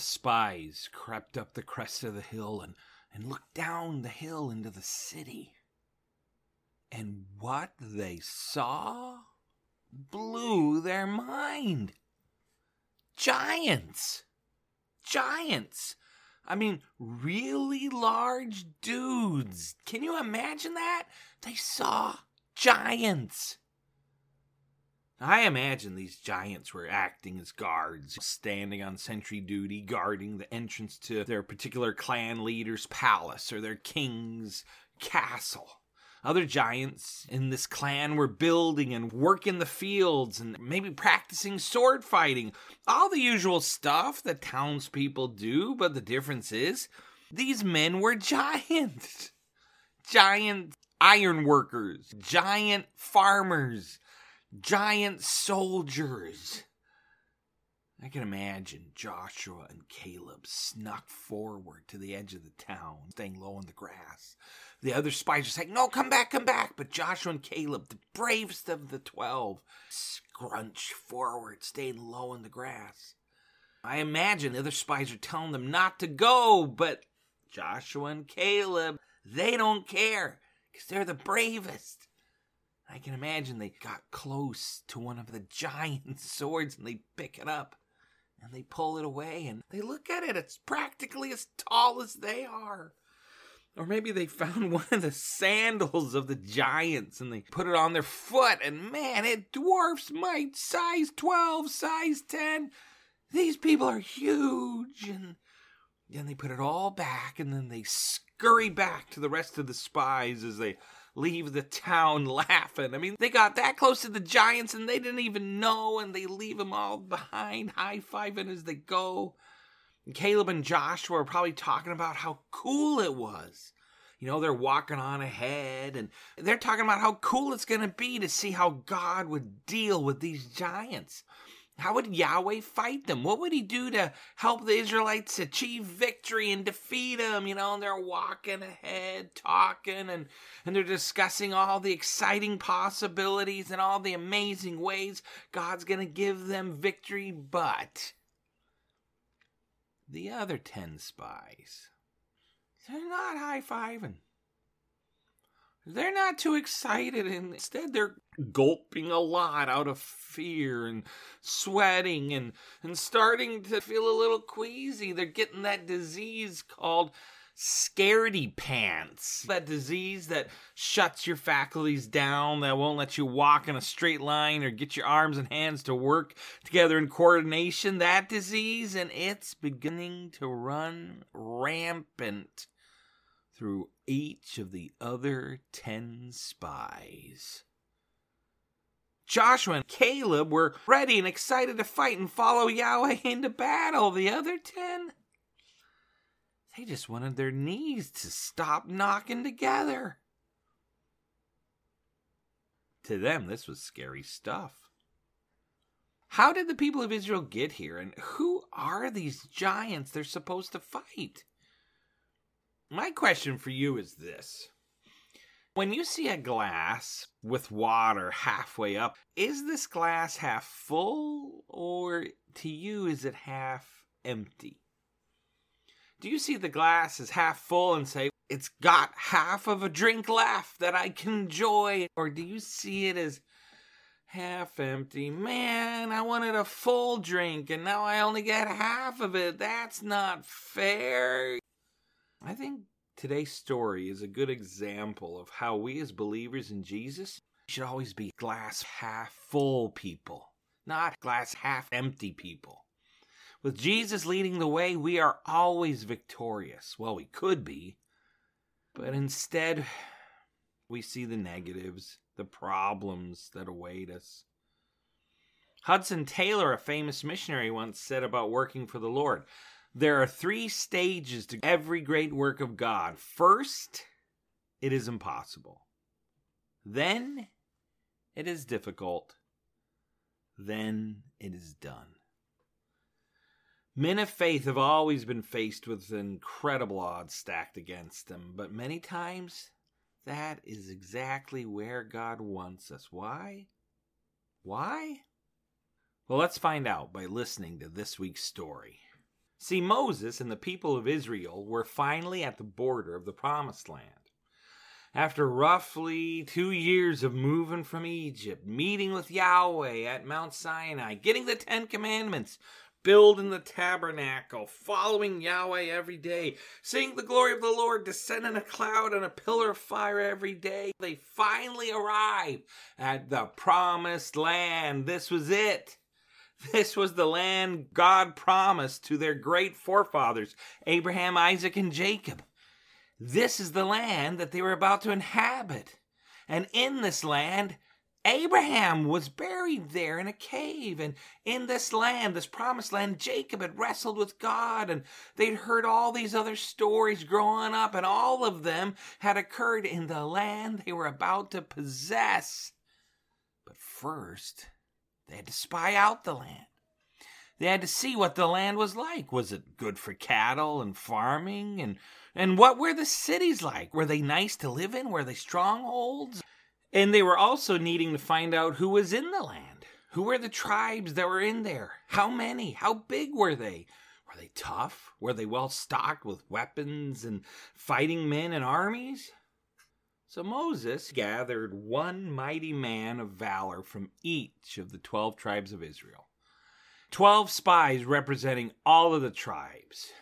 Spies crept up the crest of the hill and, and looked down the hill into the city. And what they saw blew their mind. Giants! Giants! I mean, really large dudes. Can you imagine that? They saw giants. I imagine these giants were acting as guards, standing on sentry duty, guarding the entrance to their particular clan leader's palace or their king's castle. Other giants in this clan were building and working the fields and maybe practicing sword fighting. All the usual stuff that townspeople do, but the difference is these men were giants. Giant iron workers, giant farmers, giant soldiers. I can imagine Joshua and Caleb snuck forward to the edge of the town, staying low in the grass. The other spies are saying, No, come back, come back. But Joshua and Caleb, the bravest of the twelve, scrunch forward, staying low in the grass. I imagine the other spies are telling them not to go, but Joshua and Caleb, they don't care because they're the bravest. I can imagine they got close to one of the giant swords and they pick it up and they pull it away and they look at it. It's practically as tall as they are. Or maybe they found one of the sandals of the giants and they put it on their foot and man, it dwarfs my size 12, size 10. These people are huge. And then they put it all back and then they scurry back to the rest of the spies as they leave the town laughing. I mean, they got that close to the Giants and they didn't even know, and they leave them all behind, high fiving as they go. And Caleb and Joshua are probably talking about how cool it was. You know, they're walking on ahead and they're talking about how cool it's going to be to see how God would deal with these giants. How would Yahweh fight them? What would he do to help the Israelites achieve victory and defeat them? You know, and they're walking ahead, talking, and, and they're discussing all the exciting possibilities and all the amazing ways God's going to give them victory. But the other 10 spies, they're not high fiving. They're not too excited. And instead, they're gulping a lot out of fear and sweating and, and starting to feel a little queasy. They're getting that disease called scaredy pants. That disease that shuts your faculties down, that won't let you walk in a straight line or get your arms and hands to work together in coordination. That disease, and it's beginning to run rampant through each of the other ten spies. Joshua and Caleb were ready and excited to fight and follow Yahweh into battle. The other ten, they just wanted their knees to stop knocking together. To them, this was scary stuff. How did the people of Israel get here? And who are these giants they're supposed to fight? My question for you is this When you see a glass with water halfway up, is this glass half full or to you is it half empty? Do you see the glass as half full and say, it's got half of a drink left that I can enjoy? Or do you see it as half empty? Man, I wanted a full drink and now I only get half of it. That's not fair. I think today's story is a good example of how we as believers in Jesus should always be glass half full people, not glass half empty people. With Jesus leading the way, we are always victorious. Well, we could be. But instead, we see the negatives, the problems that await us. Hudson Taylor, a famous missionary, once said about working for the Lord there are three stages to every great work of God. First, it is impossible. Then, it is difficult. Then, it is done. Men of faith have always been faced with incredible odds stacked against them, but many times that is exactly where God wants us. Why? Why? Well, let's find out by listening to this week's story. See, Moses and the people of Israel were finally at the border of the Promised Land. After roughly two years of moving from Egypt, meeting with Yahweh at Mount Sinai, getting the Ten Commandments, building the tabernacle, following Yahweh every day, seeing the glory of the Lord descend in a cloud and a pillar of fire every day. They finally arrived at the promised land. This was it. This was the land God promised to their great forefathers, Abraham, Isaac, and Jacob. This is the land that they were about to inhabit. And in this land, Abraham was buried there in a cave, and in this land, this promised land, Jacob had wrestled with God, and they'd heard all these other stories growing up, and all of them had occurred in the land they were about to possess. But first, they had to spy out the land. They had to see what the land was like. Was it good for cattle and farming? And, and what were the cities like? Were they nice to live in? Were they strongholds? And they were also needing to find out who was in the land. Who were the tribes that were in there? How many? How big were they? Were they tough? Were they well stocked with weapons and fighting men and armies? So Moses gathered one mighty man of valor from each of the twelve tribes of Israel. Twelve spies representing all of the tribes.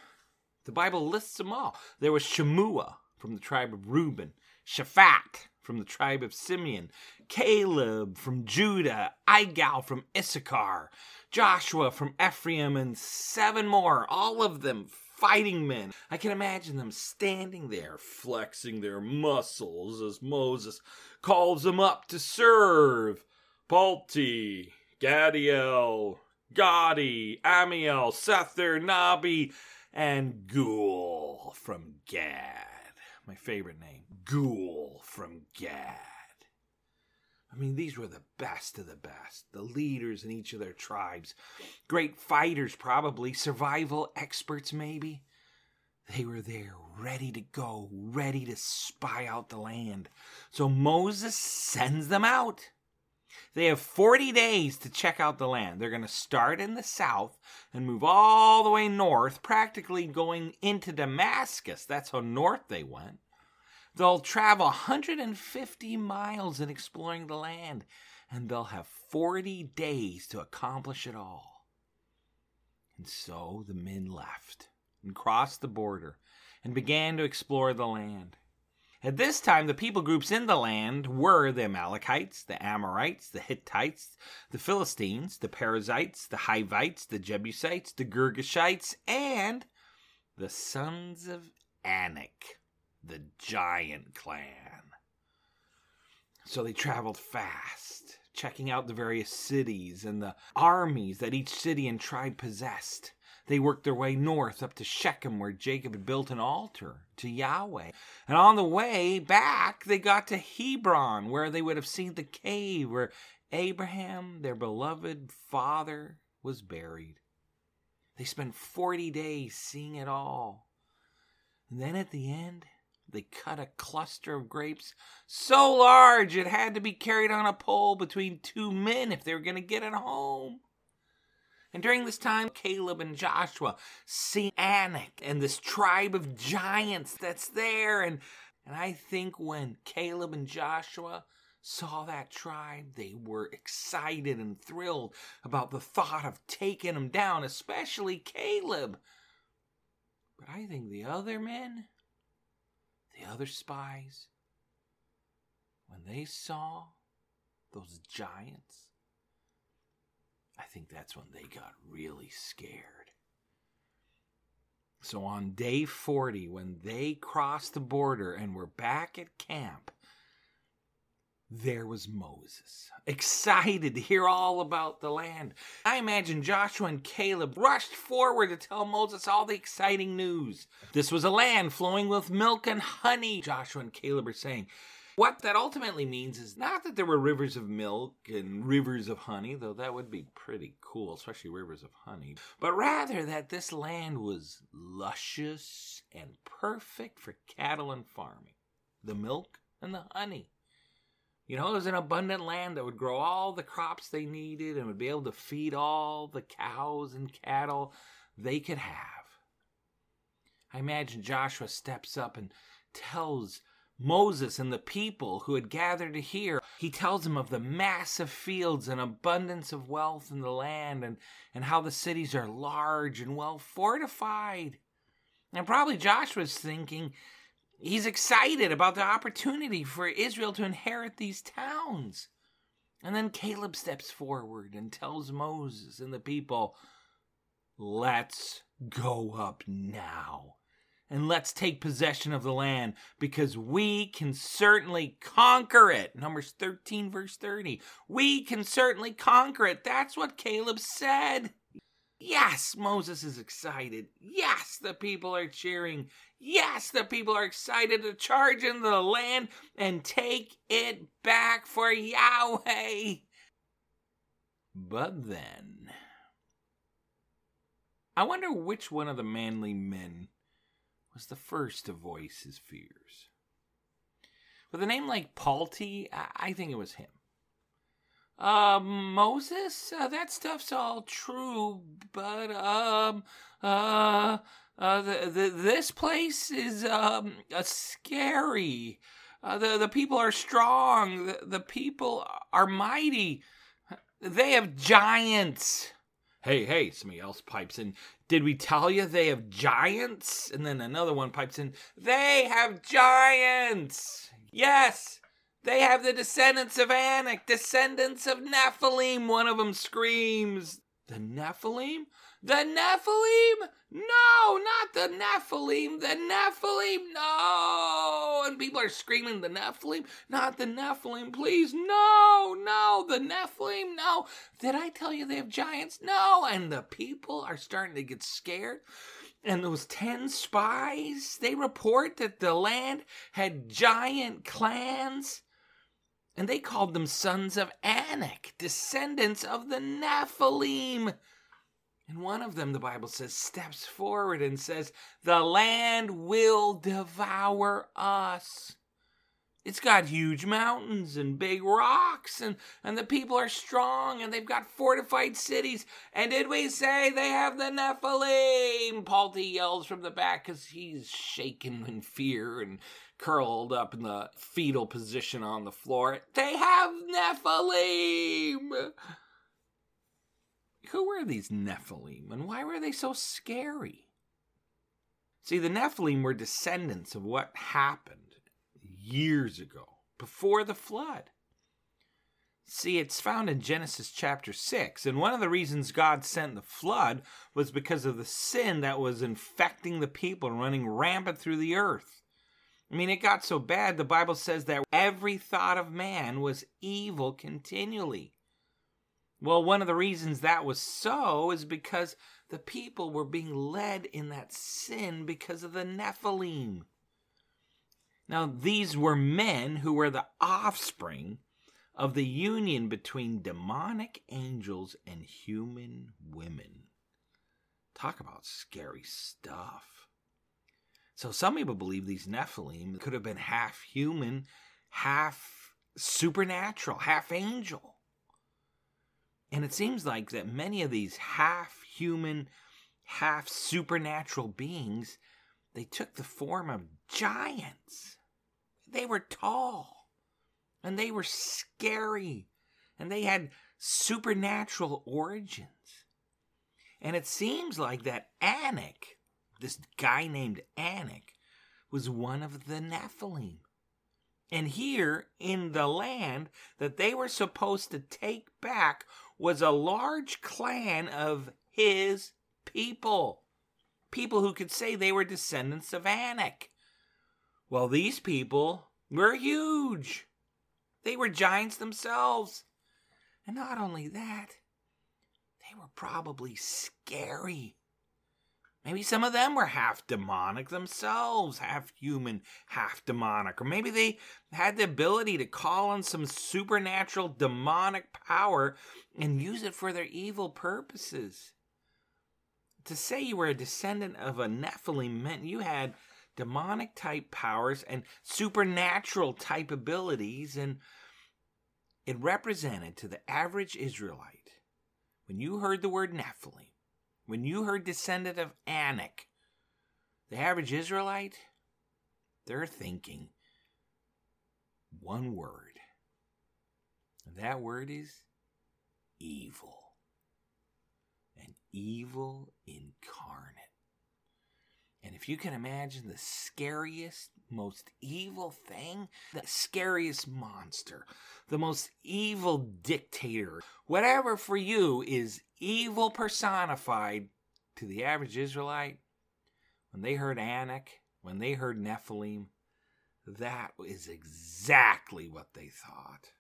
The Bible lists them all. There was Shemua from the tribe of Reuben, Shaphat from the tribe of Simeon, Caleb from Judah, Igal from Issachar, Joshua from Ephraim, and seven more, all of them fighting men. I can imagine them standing there, flexing their muscles as Moses calls them up to serve. Palti, Gadiel, Gadi, Amiel, Sethur, Nahbi, and Gul from Gad. My favorite name. Gul from Gad. I mean, these were the best of the best, the leaders in each of their tribes. Great fighters, probably, survival experts, maybe. They were there, ready to go, ready to spy out the land. So Moses sends them out. They have 40 days to check out the land. They're going to start in the south and move all the way north, practically going into Damascus. That's how north they went. They'll travel 150 miles in exploring the land, and they'll have 40 days to accomplish it all. And so the men left and crossed the border and began to explore the land. At this time, the people groups in the land were the Amalekites, the Amorites, the Hittites, the Philistines, the Perizzites, the Hivites, the Jebusites, the Girgashites, and the sons of Anak the giant clan. So they traveled fast, checking out the various cities and the armies that each city and tribe possessed. They worked their way north up to Shechem, where Jacob had built an altar to Yahweh. And on the way back, they got to Hebron, where they would have seen the cave where Abraham, their beloved father, was buried. They spent 40 days seeing it all. And then at the end, they cut a cluster of grapes so large it had to be carried on a pole between two men if they were going to get it home. And during this time, Caleb and Joshua see Anak and this tribe of giants that's there. And, and I think when Caleb and Joshua saw that tribe, they were excited and thrilled about the thought of taking them down, especially Caleb. But I think the other men, the other spies, when they saw those giants, I think that's when they got really scared. So on day 40, when they crossed the border and were back at camp, there was Moses, excited to hear all about the land. I imagine Joshua and Caleb rushed forward to tell Moses all the exciting news. This was a land flowing with milk and honey, Joshua and Caleb are saying. What that ultimately means is not that there were rivers of milk and rivers of honey, though that would be pretty cool, especially rivers of honey, but rather that this land was luscious and perfect for cattle and farming. The milk and the honey. You know, it was an abundant land that would grow all the crops they needed and would be able to feed all the cows and cattle they could have. I imagine Joshua steps up and tells Moses and the people who had gathered to hear, he tells them of the massive fields and abundance of wealth in the land and, and how the cities are large and well fortified. And probably Joshua's thinking he's excited about the opportunity for Israel to inherit these towns. And then Caleb steps forward and tells Moses and the people, Let's go up now and let's take possession of the land because we can certainly conquer it. Numbers 13, verse 30. We can certainly conquer it. That's what Caleb said. Yes, Moses is excited. Yes, the people are cheering. Yes, the people are excited to charge into the land and take it back for Yahweh. But then, I wonder which one of the manly men was the first to voice his fears. With a name like Palti, I think it was him. Uh, Moses, uh, that stuff's all true, but, um, uh, uh, the, the, this place is, um, uh, scary. Uh, the, the people are strong. The, the people are mighty. They have giants. Hey, hey, somebody else pipes in. Did we tell you they have giants? And then another one pipes in. They have giants! Yes! They have the descendants of Anak, descendants of Nephilim, one of them screams. The Nephilim? The Nephilim? No, not the Nephilim. The Nephilim, no. And people are screaming, the Nephilim? Not the Nephilim, please. No, no, the Nephilim, no. Did I tell you they have giants? No. And the people are starting to get scared. And those 10 spies, they report that the land had giant clans. And they called them sons of Anak, descendants of the Nephilim. And one of them, the Bible says, steps forward and says, The land will devour us. It's got huge mountains and big rocks, and, and the people are strong, and they've got fortified cities. And did we say they have the Nephilim? Palti yells from the back because he's shaken in fear and curled up in the fetal position on the floor. They have Nephilim! Who were these Nephilim and why were they so scary? See, the Nephilim were descendants of what happened years ago, before the flood. See, it's found in Genesis chapter 6, and one of the reasons God sent the flood was because of the sin that was infecting the people and running rampant through the earth. I mean, it got so bad, the Bible says that every thought of man was evil continually. Well, one of the reasons that was so is because the people were being led in that sin because of the Nephilim. Now, these were men who were the offspring of the union between demonic angels and human women. Talk about scary stuff. So, some people believe these Nephilim could have been half human, half supernatural, half angel. And it seems like that many of these half human, half supernatural beings, they took the form of giants. They were tall and they were scary and they had supernatural origins. And it seems like that Anak, this guy named Anak, was one of the Nephilim. And here in the land that they were supposed to take back was a large clan of his people. People who could say they were descendants of Anak. Well, these people were huge. They were giants themselves. And not only that, they were probably scary. Maybe some of them were half demonic themselves, half human, half demonic. Or maybe they had the ability to call on some supernatural demonic power and use it for their evil purposes. To say you were a descendant of a Nephilim meant you had demonic type powers and supernatural type abilities, and it represented to the average Israelite, when you heard the word Nephilim, when you heard descendant of Anak, the average Israelite, they're thinking one word. And that word is evil. An evil incarnate. And if you can imagine the scariest, most evil thing, the scariest monster, the most evil dictator, whatever for you is evil personified to the average Israelite, when they heard Anak, when they heard Nephilim, that is exactly what they thought.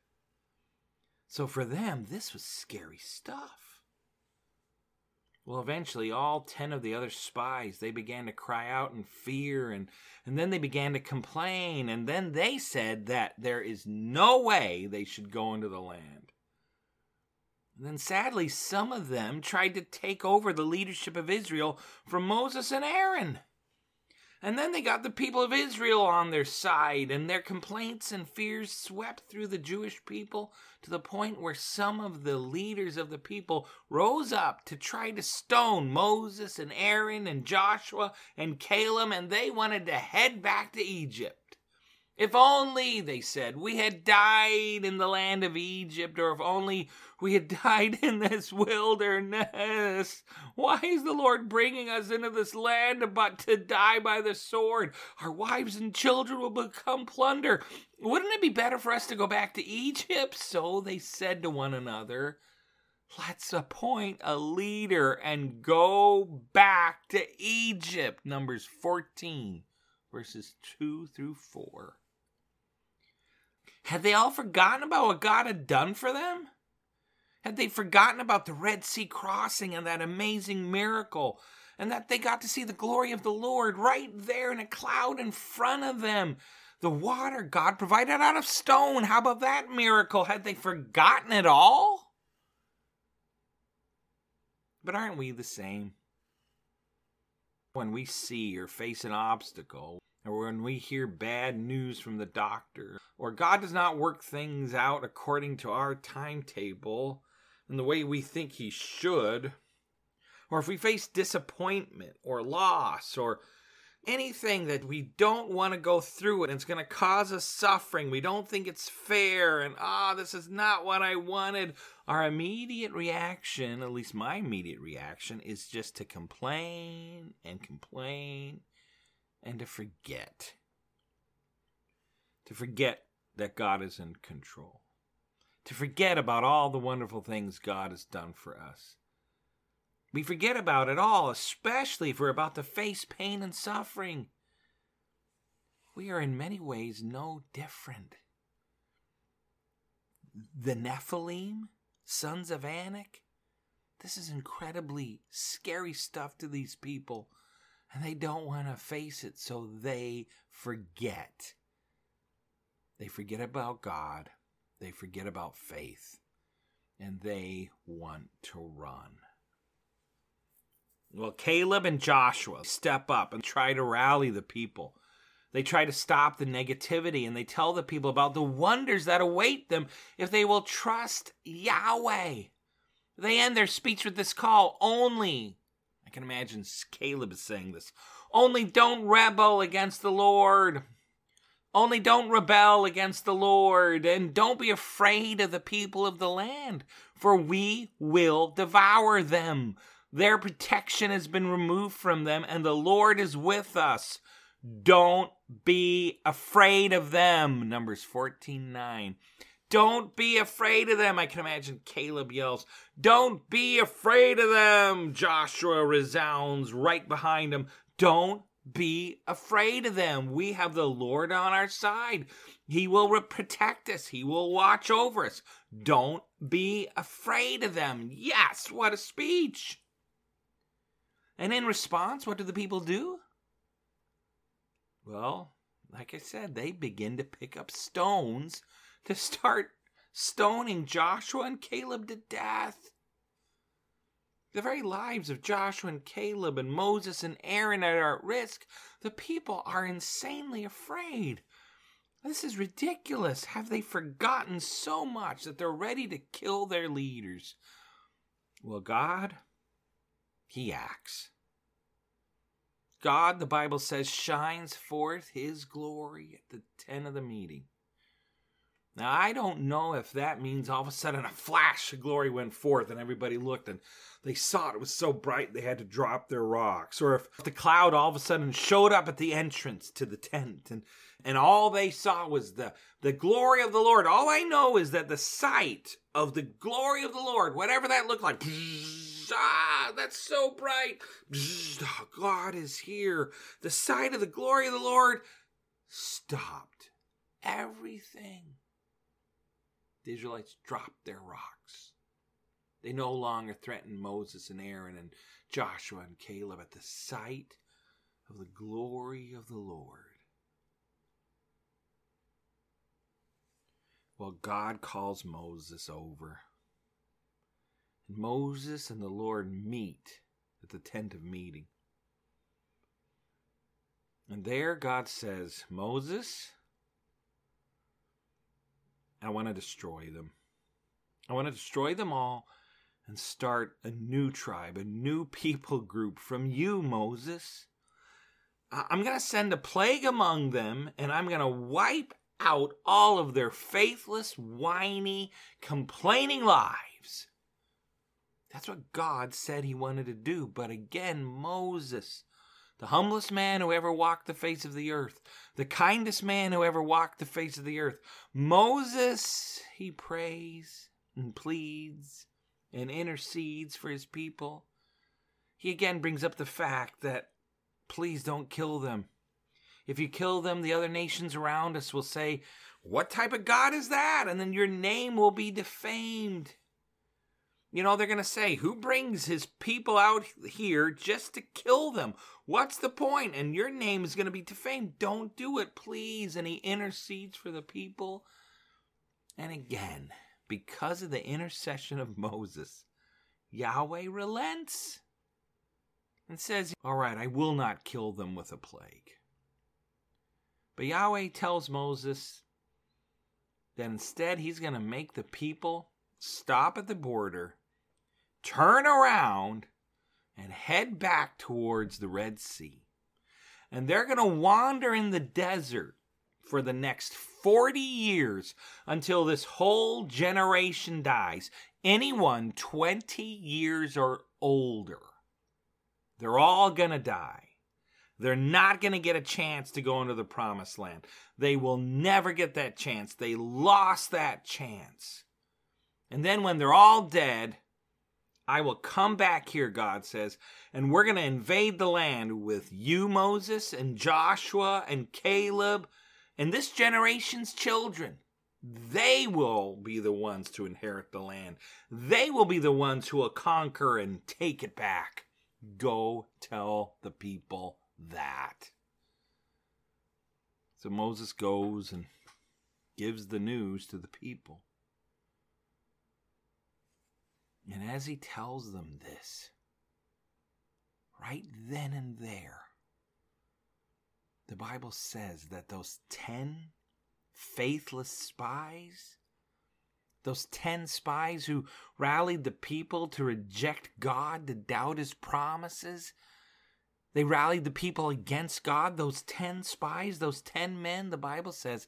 So for them, this was scary stuff. Well, eventually, all ten of the other spies they began to cry out in fear, and and then they began to complain, and then they said that there is no way they should go into the land. And then, sadly, some of them tried to take over the leadership of Israel from Moses and Aaron. And then they got the people of Israel on their side, and their complaints and fears swept through the Jewish people to the point where some of the leaders of the people rose up to try to stone Moses and Aaron and Joshua and Caleb, and they wanted to head back to Egypt. If only, they said, we had died in the land of Egypt, or if only we had died in this wilderness. Why is the Lord bringing us into this land but to die by the sword? Our wives and children will become plunder. Wouldn't it be better for us to go back to Egypt? So they said to one another, Let's appoint a leader and go back to Egypt. Numbers 14, verses 2 through 4. Had they all forgotten about what God had done for them? Had they forgotten about the Red Sea crossing and that amazing miracle? And that they got to see the glory of the Lord right there in a cloud in front of them. The water God provided out of stone. How about that miracle? Had they forgotten it all? But aren't we the same? When we see or face an obstacle, or when we hear bad news from the doctor, or God does not work things out according to our timetable and the way we think He should, or if we face disappointment or loss or anything that we don't want to go through and it's going to cause us suffering, we don't think it's fair, and ah, oh, this is not what I wanted, our immediate reaction, at least my immediate reaction, is just to complain and complain and to forget. To forget that God is in control. To forget about all the wonderful things God has done for us. We forget about it all, especially if we're about to face pain and suffering. We are in many ways no different. The Nephilim, sons of Anak, this is incredibly scary stuff to these people and they don't want to face it, so they forget. They forget about God. They forget about faith and they want to run. Well, Caleb and Joshua step up and try to rally the people. They try to stop the negativity and they tell the people about the wonders that await them if they will trust Yahweh. They end their speech with this call only. I can imagine Caleb is saying this. Only don't rebel against the Lord. Only don't rebel against the Lord, and don't be afraid of the people of the land, for we will devour them. Their protection has been removed from them, and the Lord is with us. Don't be afraid of them. Numbers 14 9. Don't be afraid of them. I can imagine Caleb yells, Don't be afraid of them. Joshua resounds right behind him. Don't be afraid of them. We have the Lord on our side. He will protect us, He will watch over us. Don't be afraid of them. Yes, what a speech. And in response, what do the people do? Well, like I said, they begin to pick up stones to start stoning Joshua and Caleb to death. The very lives of Joshua and Caleb and Moses and Aaron are at risk. The people are insanely afraid. This is ridiculous. Have they forgotten so much that they're ready to kill their leaders? Well, God, He acts. God, the Bible says, shines forth His glory at the tent of the meeting. Now, I don't know if that means all of a sudden a flash of glory went forth and everybody looked and they saw it. Was so bright they had to drop their rocks. Or if the cloud all of a sudden showed up at the entrance to the tent and, and all they saw was the, the glory of the Lord. All I know is that the sight of the glory of the Lord, whatever that looked like, ah, that's so bright. God is here. The sight of the glory of the Lord stopped everything the Israelites dropped their rocks. They no longer threatened Moses and Aaron and Joshua and Caleb at the sight of the glory of the Lord. Well, God calls Moses over. And Moses and the Lord meet at the tent of meeting. And there God says, Moses, I want to destroy them. I want to destroy them all and start a new tribe, a new people group from you, Moses. I'm going to send a plague among them and I'm going to wipe out all of their faithless, whiny, complaining lives. That's what God said he wanted to do. But again, Moses the humblest man who ever walked the face of the earth, the kindest man who ever walked the face of the earth. Moses, he prays and pleads and intercedes for his people. He again brings up the fact that please don't kill them. If you kill them, the other nations around us will say, What type of God is that? And then your name will be defamed. You know, they're going to say, Who brings his people out here just to kill them? What's the point? And your name is going to be defamed. Don't do it, please. And he intercedes for the people. And again, because of the intercession of Moses, Yahweh relents and says, All right, I will not kill them with a plague. But Yahweh tells Moses that instead he's going to make the people stop at the border, turn around, and head back towards the Red Sea. And they're going to wander in the desert for the next 40 years until this whole generation dies. Anyone 20 years or older, they're all going to die. They're not going to get a chance to go into the promised land. They will never get that chance. They lost that chance. And then when they're all dead, I will come back here, God says, and we're going to invade the land with you, Moses, and Joshua, and Caleb, and this generation's children. They will be the ones to inherit the land. They will be the ones who will conquer and take it back. Go tell the people that. So Moses goes and gives the news to the people. And as he tells them this, right then and there, the Bible says that those 10 faithless spies, those 10 spies who rallied the people to reject God, to doubt his promises, they rallied the people against God. Those 10 spies, those 10 men, the Bible says,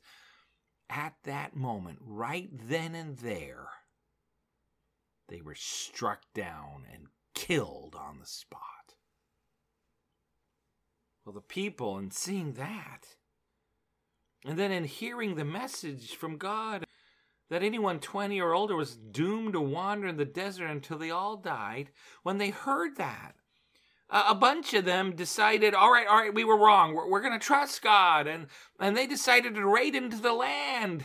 at that moment, right then and there, they were struck down and killed on the spot. Well, the people, in seeing that, and then in hearing the message from God that anyone 20 or older was doomed to wander in the desert until they all died, when they heard that, a bunch of them decided, all right, all right, we were wrong. We're, we're going to trust God. And, and they decided to raid into the land.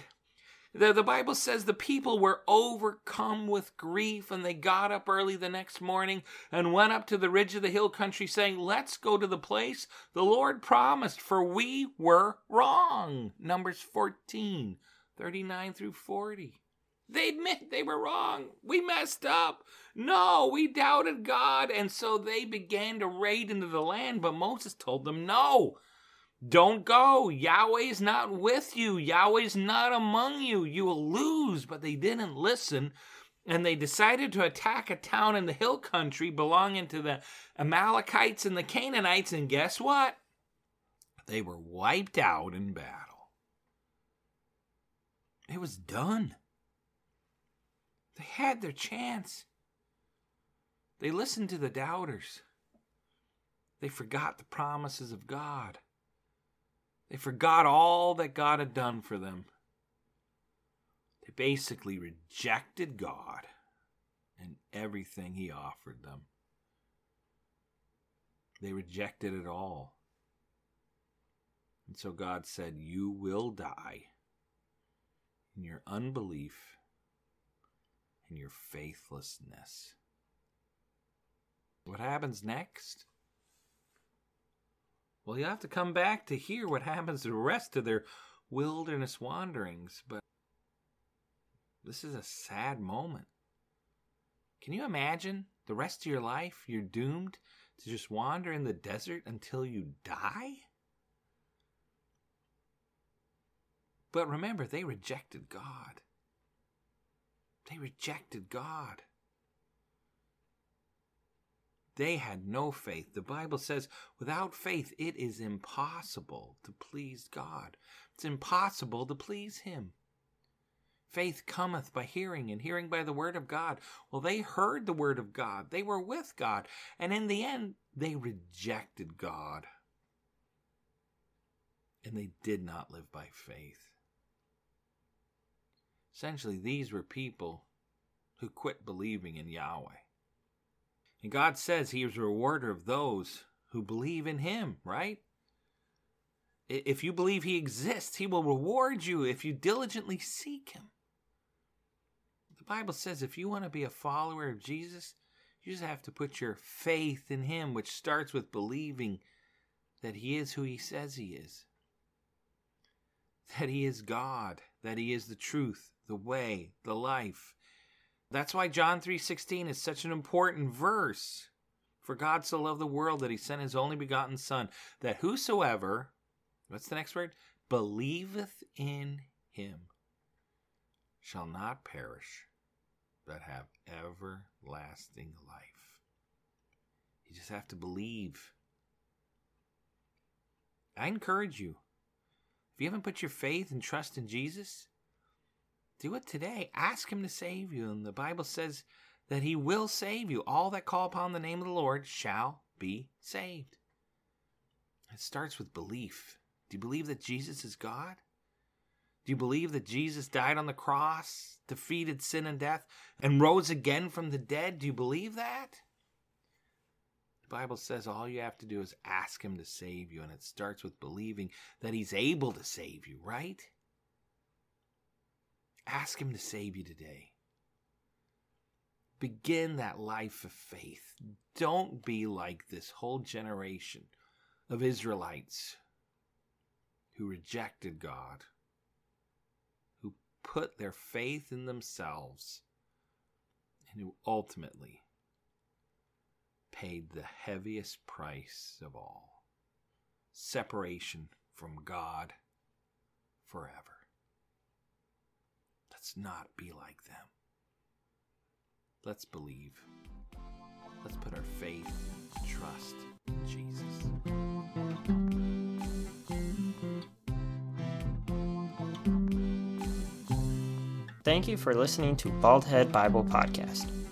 The, the Bible says the people were overcome with grief and they got up early the next morning and went up to the ridge of the hill country saying, Let's go to the place the Lord promised, for we were wrong. Numbers 14, 39 through 40. They admit they were wrong. We messed up. No, we doubted God. And so they began to raid into the land. But Moses told them, No, don't go. Yahweh's not with you. Yahweh's not among you. You will lose. But they didn't listen. And they decided to attack a town in the hill country belonging to the Amalekites and the Canaanites. And guess what? They were wiped out in battle. It was done. They had their chance. They listened to the doubters. They forgot the promises of God. They forgot all that God had done for them. They basically rejected God and everything He offered them. They rejected it all. And so God said, You will die in your unbelief and your faithlessness. What happens next? Well, you'll have to come back to hear what happens to the rest of their wilderness wanderings, but this is a sad moment. Can you imagine the rest of your life you're doomed to just wander in the desert until you die? But remember, they rejected God. They rejected God. They had no faith. The Bible says, without faith, it is impossible to please God. It's impossible to please Him. Faith cometh by hearing, and hearing by the Word of God. Well, they heard the Word of God. They were with God. And in the end, they rejected God. And they did not live by faith. Essentially, these were people who quit believing in Yahweh. And God says He is a rewarder of those who believe in Him, right? If you believe He exists, He will reward you if you diligently seek Him. The Bible says if you want to be a follower of Jesus, you just have to put your faith in Him, which starts with believing that He is who He says He is, that He is God, that He is the truth, the way, the life. That's why John 3:16 is such an important verse. For God so loved the world that he sent his only begotten son that whosoever what's the next word believeth in him shall not perish but have everlasting life. You just have to believe. I encourage you. If you haven't put your faith and trust in Jesus, do it today. Ask Him to save you. And the Bible says that He will save you. All that call upon the name of the Lord shall be saved. It starts with belief. Do you believe that Jesus is God? Do you believe that Jesus died on the cross, defeated sin and death, and rose again from the dead? Do you believe that? The Bible says all you have to do is ask Him to save you, and it starts with believing that He's able to save you, right? Ask Him to save you today. Begin that life of faith. Don't be like this whole generation of Israelites who rejected God, who put their faith in themselves and who ultimately paid the heaviest price of all separation from God forever. Let's not be like them. Let's believe. Let's put our faith trust in Jesus. Thank you for listening to Baldhead Bible Podcast.